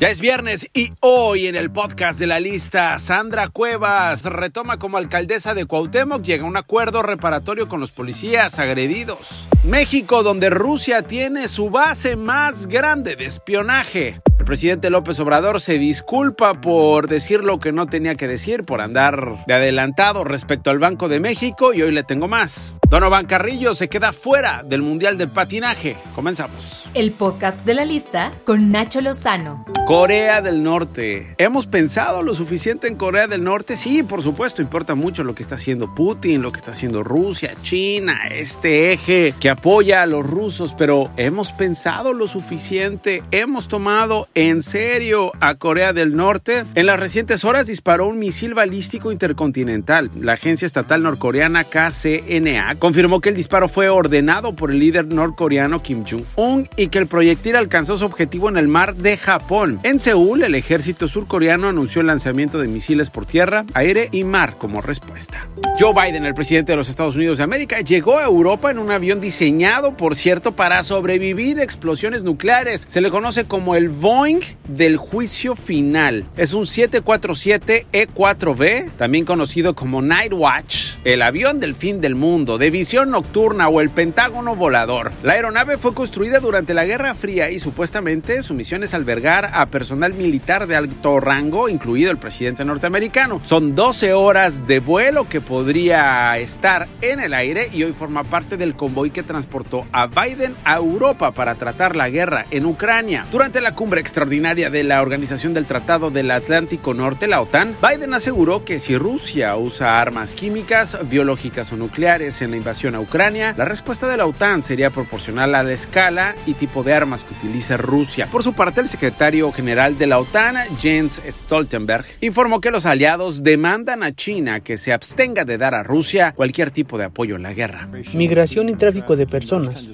Ya es viernes y hoy en el podcast de la lista, Sandra Cuevas retoma como alcaldesa de Cuauhtémoc, llega a un acuerdo reparatorio con los policías agredidos. México, donde Rusia tiene su base más grande de espionaje. El presidente López Obrador se disculpa por decir lo que no tenía que decir, por andar de adelantado respecto al Banco de México y hoy le tengo más. Donovan Carrillo se queda fuera del Mundial de Patinaje. Comenzamos. El podcast de la lista con Nacho Lozano. Corea del Norte. ¿Hemos pensado lo suficiente en Corea del Norte? Sí, por supuesto, importa mucho lo que está haciendo Putin, lo que está haciendo Rusia, China, este eje que apoya a los rusos, pero ¿hemos pensado lo suficiente? ¿Hemos tomado en serio a Corea del Norte? En las recientes horas disparó un misil balístico intercontinental. La agencia estatal norcoreana KCNA confirmó que el disparo fue ordenado por el líder norcoreano Kim Jong-un y que el proyectil alcanzó su objetivo en el mar de Japón. En Seúl, el ejército surcoreano anunció el lanzamiento de misiles por tierra, aire y mar como respuesta. Joe Biden, el presidente de los Estados Unidos de América, llegó a Europa en un avión diseñado, por cierto, para sobrevivir explosiones nucleares. Se le conoce como el Del juicio final. Es un 747E4B, e también conocido como Night Watch, el avión del fin del mundo, de visión nocturna o el Pentágono volador. La aeronave fue construida durante la Guerra Fría y supuestamente su misión es albergar a personal militar de alto rango, incluido el presidente norteamericano. Son 12 horas de vuelo que podría estar en el aire y hoy forma parte del convoy que transportó a Biden a Europa para tratar la guerra en Ucrania. Durante la cumbre extraordinaria de la Organización del Tratado del Atlántico Norte, la OTAN, Biden aseguró que si Rusia usa armas químicas, biológicas o nucleares en la invasión a Ucrania, la respuesta de la OTAN sería proporcional a la escala y tipo de armas que utiliza Rusia. Por su parte, el secretario general de la OTAN, Jens Stoltenberg, informó que los aliados demandan a China que se abstenga de dar a Rusia cualquier tipo de apoyo en la guerra. Migración y tráfico de personas.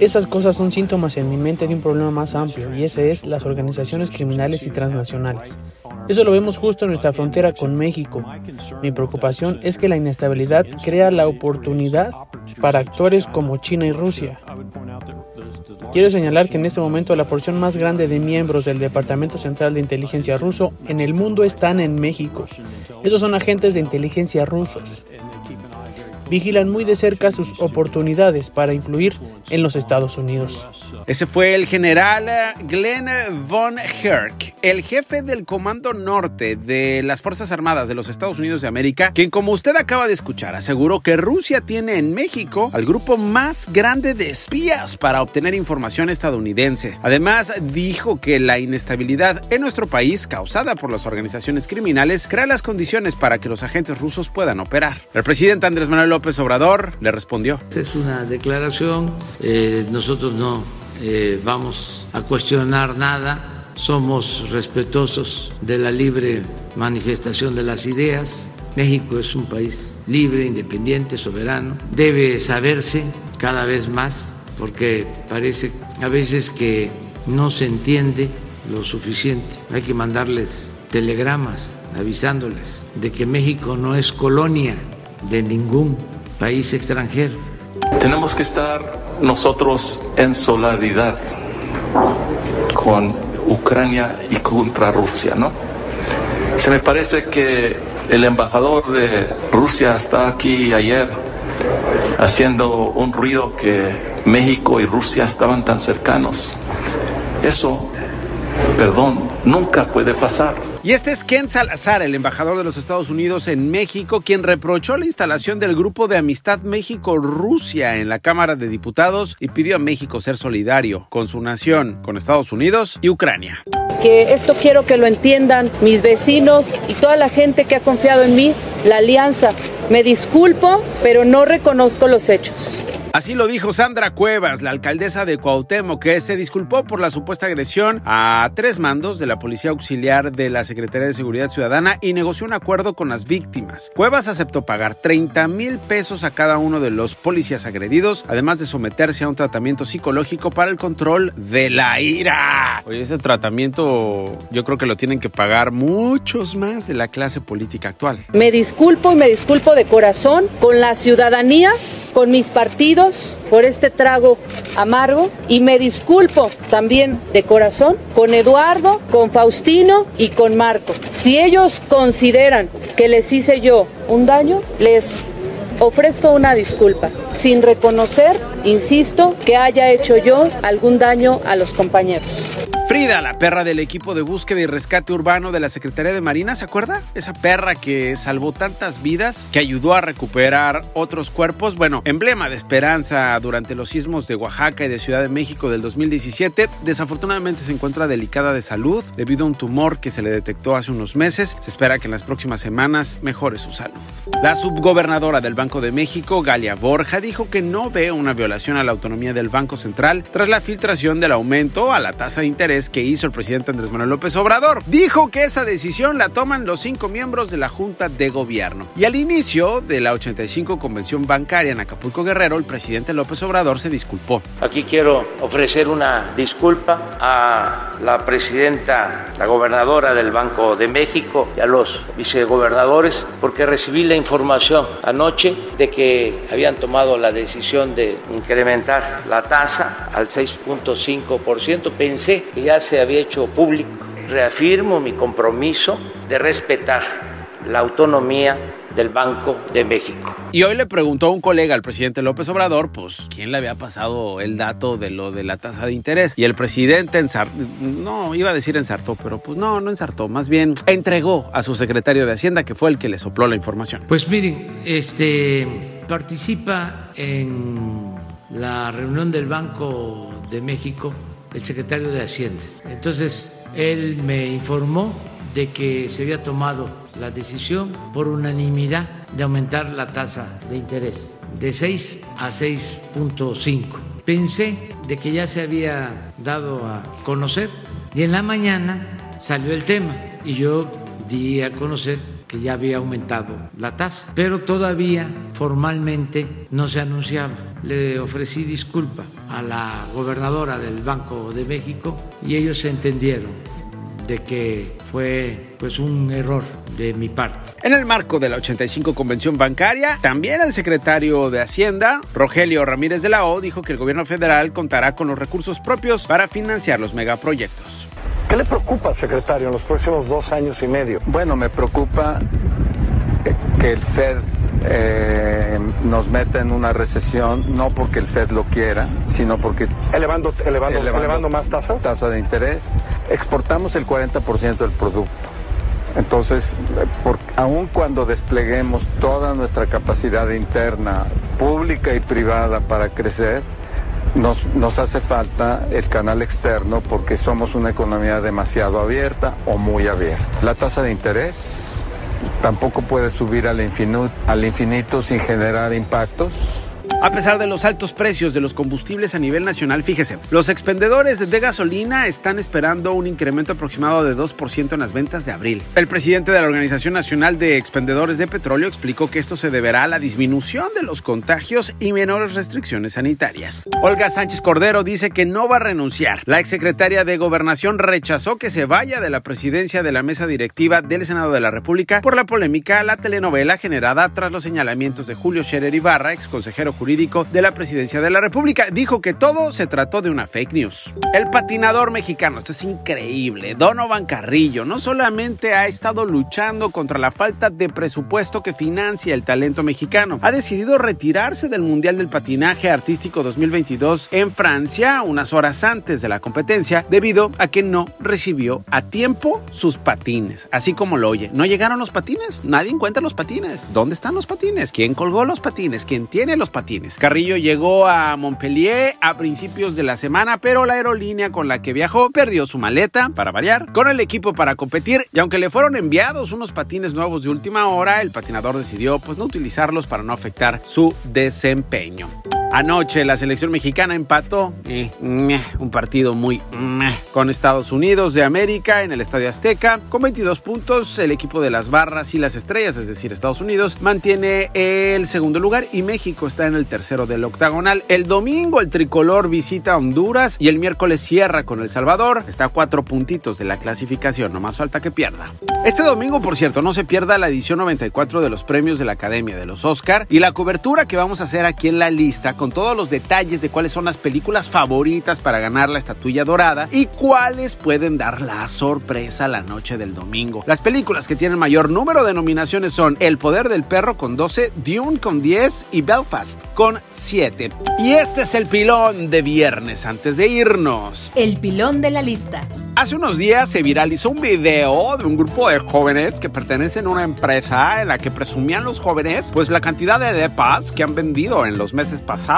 Esas cosas son síntomas en mi mente de un problema más amplio y ese es las organizaciones criminales y transnacionales. Eso lo vemos justo en nuestra frontera con México. Mi preocupación es que la inestabilidad crea la oportunidad para actores como China y Rusia. Quiero señalar que en este momento la porción más grande de miembros del Departamento Central de Inteligencia ruso en el mundo están en México. Esos son agentes de inteligencia rusos vigilan muy de cerca sus oportunidades para influir en los Estados Unidos. Ese fue el general Glenn von Herk, el jefe del Comando Norte de las Fuerzas Armadas de los Estados Unidos de América, quien como usted acaba de escuchar aseguró que Rusia tiene en México al grupo más grande de espías para obtener información estadounidense. Además, dijo que la inestabilidad en nuestro país causada por las organizaciones criminales crea las condiciones para que los agentes rusos puedan operar. El presidente Andrés Manuel López Obrador le respondió. Es una declaración, eh, nosotros no eh, vamos a cuestionar nada, somos respetuosos de la libre manifestación de las ideas. México es un país libre, independiente, soberano. Debe saberse cada vez más porque parece a veces que no se entiende lo suficiente. Hay que mandarles telegramas avisándoles de que México no es colonia de ningún país extranjero. Tenemos que estar nosotros en solidaridad con Ucrania y contra Rusia, ¿no? Se me parece que el embajador de Rusia está aquí ayer haciendo un ruido que México y Rusia estaban tan cercanos. Eso, perdón, nunca puede pasar. Y este es Ken Salazar, el embajador de los Estados Unidos en México, quien reprochó la instalación del Grupo de Amistad México-Rusia en la Cámara de Diputados y pidió a México ser solidario con su nación, con Estados Unidos y Ucrania. Que esto quiero que lo entiendan mis vecinos y toda la gente que ha confiado en mí, la alianza. Me disculpo, pero no reconozco los hechos. Así lo dijo Sandra Cuevas, la alcaldesa de Cuauhtémoc, que se disculpó por la supuesta agresión a tres mandos de la Policía Auxiliar de la Secretaría de Seguridad Ciudadana y negoció un acuerdo con las víctimas. Cuevas aceptó pagar 30 mil pesos a cada uno de los policías agredidos, además de someterse a un tratamiento psicológico para el control de la ira. Oye, ese tratamiento yo creo que lo tienen que pagar muchos más de la clase política actual. Me disculpo y me disculpo de corazón con la ciudadanía con mis partidos por este trago amargo y me disculpo también de corazón con Eduardo, con Faustino y con Marco. Si ellos consideran que les hice yo un daño, les ofrezco una disculpa, sin reconocer, insisto, que haya hecho yo algún daño a los compañeros. Frida, la perra del equipo de búsqueda y rescate urbano de la Secretaría de Marina, ¿se acuerda? Esa perra que salvó tantas vidas, que ayudó a recuperar otros cuerpos. Bueno, emblema de esperanza durante los sismos de Oaxaca y de Ciudad de México del 2017. Desafortunadamente se encuentra delicada de salud debido a un tumor que se le detectó hace unos meses. Se espera que en las próximas semanas mejore su salud. La subgobernadora del Banco de México, Galia Borja, dijo que no ve una violación a la autonomía del Banco Central tras la filtración del aumento a la tasa de interés que hizo el presidente Andrés Manuel López Obrador. Dijo que esa decisión la toman los cinco miembros de la Junta de Gobierno. Y al inicio de la 85 Convención Bancaria en Acapulco Guerrero, el presidente López Obrador se disculpó. Aquí quiero ofrecer una disculpa a la presidenta, la gobernadora del Banco de México y a los vicegobernadores porque recibí la información anoche de que habían tomado la decisión de incrementar la tasa al 6.5%. Pensé que ya se había hecho público. Reafirmo mi compromiso de respetar la autonomía del Banco de México. Y hoy le preguntó a un colega al presidente López Obrador, pues, quién le había pasado el dato de lo de la tasa de interés. Y el presidente ensartó, no, iba a decir ensartó, pero pues no, no ensartó, más bien entregó a su secretario de Hacienda, que fue el que le sopló la información. Pues miren, este participa en la reunión del Banco de México el secretario de Hacienda. Entonces, él me informó de que se había tomado la decisión por unanimidad de aumentar la tasa de interés de 6 a 6.5. Pensé de que ya se había dado a conocer y en la mañana salió el tema y yo di a conocer que ya había aumentado la tasa, pero todavía formalmente no se anunciaba. Le ofrecí disculpa a la gobernadora del Banco de México y ellos se entendieron de que fue pues un error de mi parte. En el marco de la 85 Convención Bancaria, también el secretario de Hacienda, Rogelio Ramírez de la O, dijo que el gobierno federal contará con los recursos propios para financiar los megaproyectos. ¿Qué le preocupa, secretario, en los próximos dos años y medio? Bueno, me preocupa que el Fed eh, nos meta en una recesión, no porque el Fed lo quiera, sino porque... Elevando, elevando, elevando, más tasas. Tasa de interés. Exportamos el 40% del producto. Entonces, por, aun cuando despleguemos toda nuestra capacidad interna, pública y privada para crecer, nos, nos hace falta el canal externo porque somos una economía demasiado abierta o muy abierta. La tasa de interés tampoco puede subir al infinito, al infinito sin generar impactos a pesar de los altos precios de los combustibles a nivel nacional, fíjese, los expendedores de gasolina están esperando un incremento aproximado de 2% en las ventas de abril. El presidente de la Organización Nacional de Expendedores de Petróleo explicó que esto se deberá a la disminución de los contagios y menores restricciones sanitarias. Olga Sánchez Cordero dice que no va a renunciar. La exsecretaria de Gobernación rechazó que se vaya de la presidencia de la mesa directiva del Senado de la República por la polémica a la telenovela generada tras los señalamientos de Julio Scherer Ibarra, ex consejero jurídico de la presidencia de la República. Dijo que todo se trató de una fake news. El patinador mexicano, esto es increíble, Donovan Carrillo, no solamente ha estado luchando contra la falta de presupuesto que financia el talento mexicano, ha decidido retirarse del Mundial del Patinaje Artístico 2022 en Francia unas horas antes de la competencia debido a que no recibió a tiempo sus patines. Así como lo oye, ¿no llegaron los patines? Nadie encuentra los patines. ¿Dónde están los patines? ¿Quién colgó los patines? ¿Quién tiene los patines? Carrillo llegó a Montpellier a principios de la semana, pero la aerolínea con la que viajó perdió su maleta, para variar, con el equipo para competir y aunque le fueron enviados unos patines nuevos de última hora, el patinador decidió pues no utilizarlos para no afectar su desempeño. Anoche la selección mexicana empató eh, un partido muy con Estados Unidos de América en el Estadio Azteca. Con 22 puntos, el equipo de las barras y las estrellas, es decir, Estados Unidos, mantiene el segundo lugar y México está en el tercero del octagonal. El domingo el tricolor visita Honduras y el miércoles cierra con El Salvador. Está a cuatro puntitos de la clasificación, no más falta que pierda. Este domingo, por cierto, no se pierda la edición 94 de los premios de la Academia de los Oscar y la cobertura que vamos a hacer aquí en la lista con todos los detalles de cuáles son las películas favoritas para ganar la estatuilla dorada y cuáles pueden dar la sorpresa la noche del domingo. Las películas que tienen mayor número de nominaciones son El Poder del Perro con 12, Dune con 10 y Belfast con 7. Y este es el pilón de viernes antes de irnos. El pilón de la lista. Hace unos días se viralizó un video de un grupo de jóvenes que pertenecen a una empresa en la que presumían los jóvenes pues la cantidad de depas que han vendido en los meses pasados.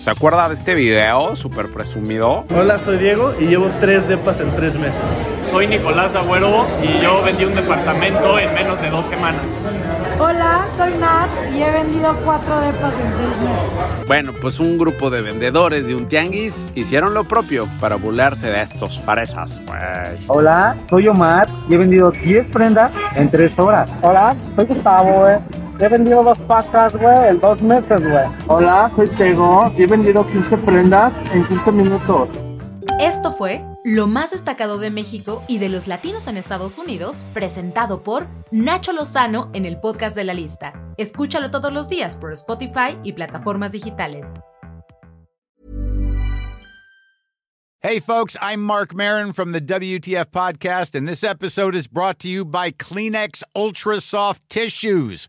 ¿Se acuerda de este video súper presumido? Hola, soy Diego y llevo tres depas en tres meses. Soy Nicolás Agüero y yo vendí un departamento en menos de dos semanas. Hola, soy Nat y he vendido cuatro depas en seis meses. Bueno, pues un grupo de vendedores de un tianguis hicieron lo propio para burlarse de estos parejas. Pues. Hola, soy Omar y he vendido 10 prendas en 3 horas. Hola, soy Gustavo, güey. He vendido dos pacas, güey, en dos meses, güey. Hola, soy Tego he vendido 15 prendas en 15 minutos. Esto fue lo más destacado de México y de los latinos en Estados Unidos, presentado por Nacho Lozano en el podcast de la lista. Escúchalo todos los días por Spotify y plataformas digitales. Hey, folks, I'm Mark Marin from the WTF Podcast, and this episode is brought to you by Kleenex Ultra Soft Tissues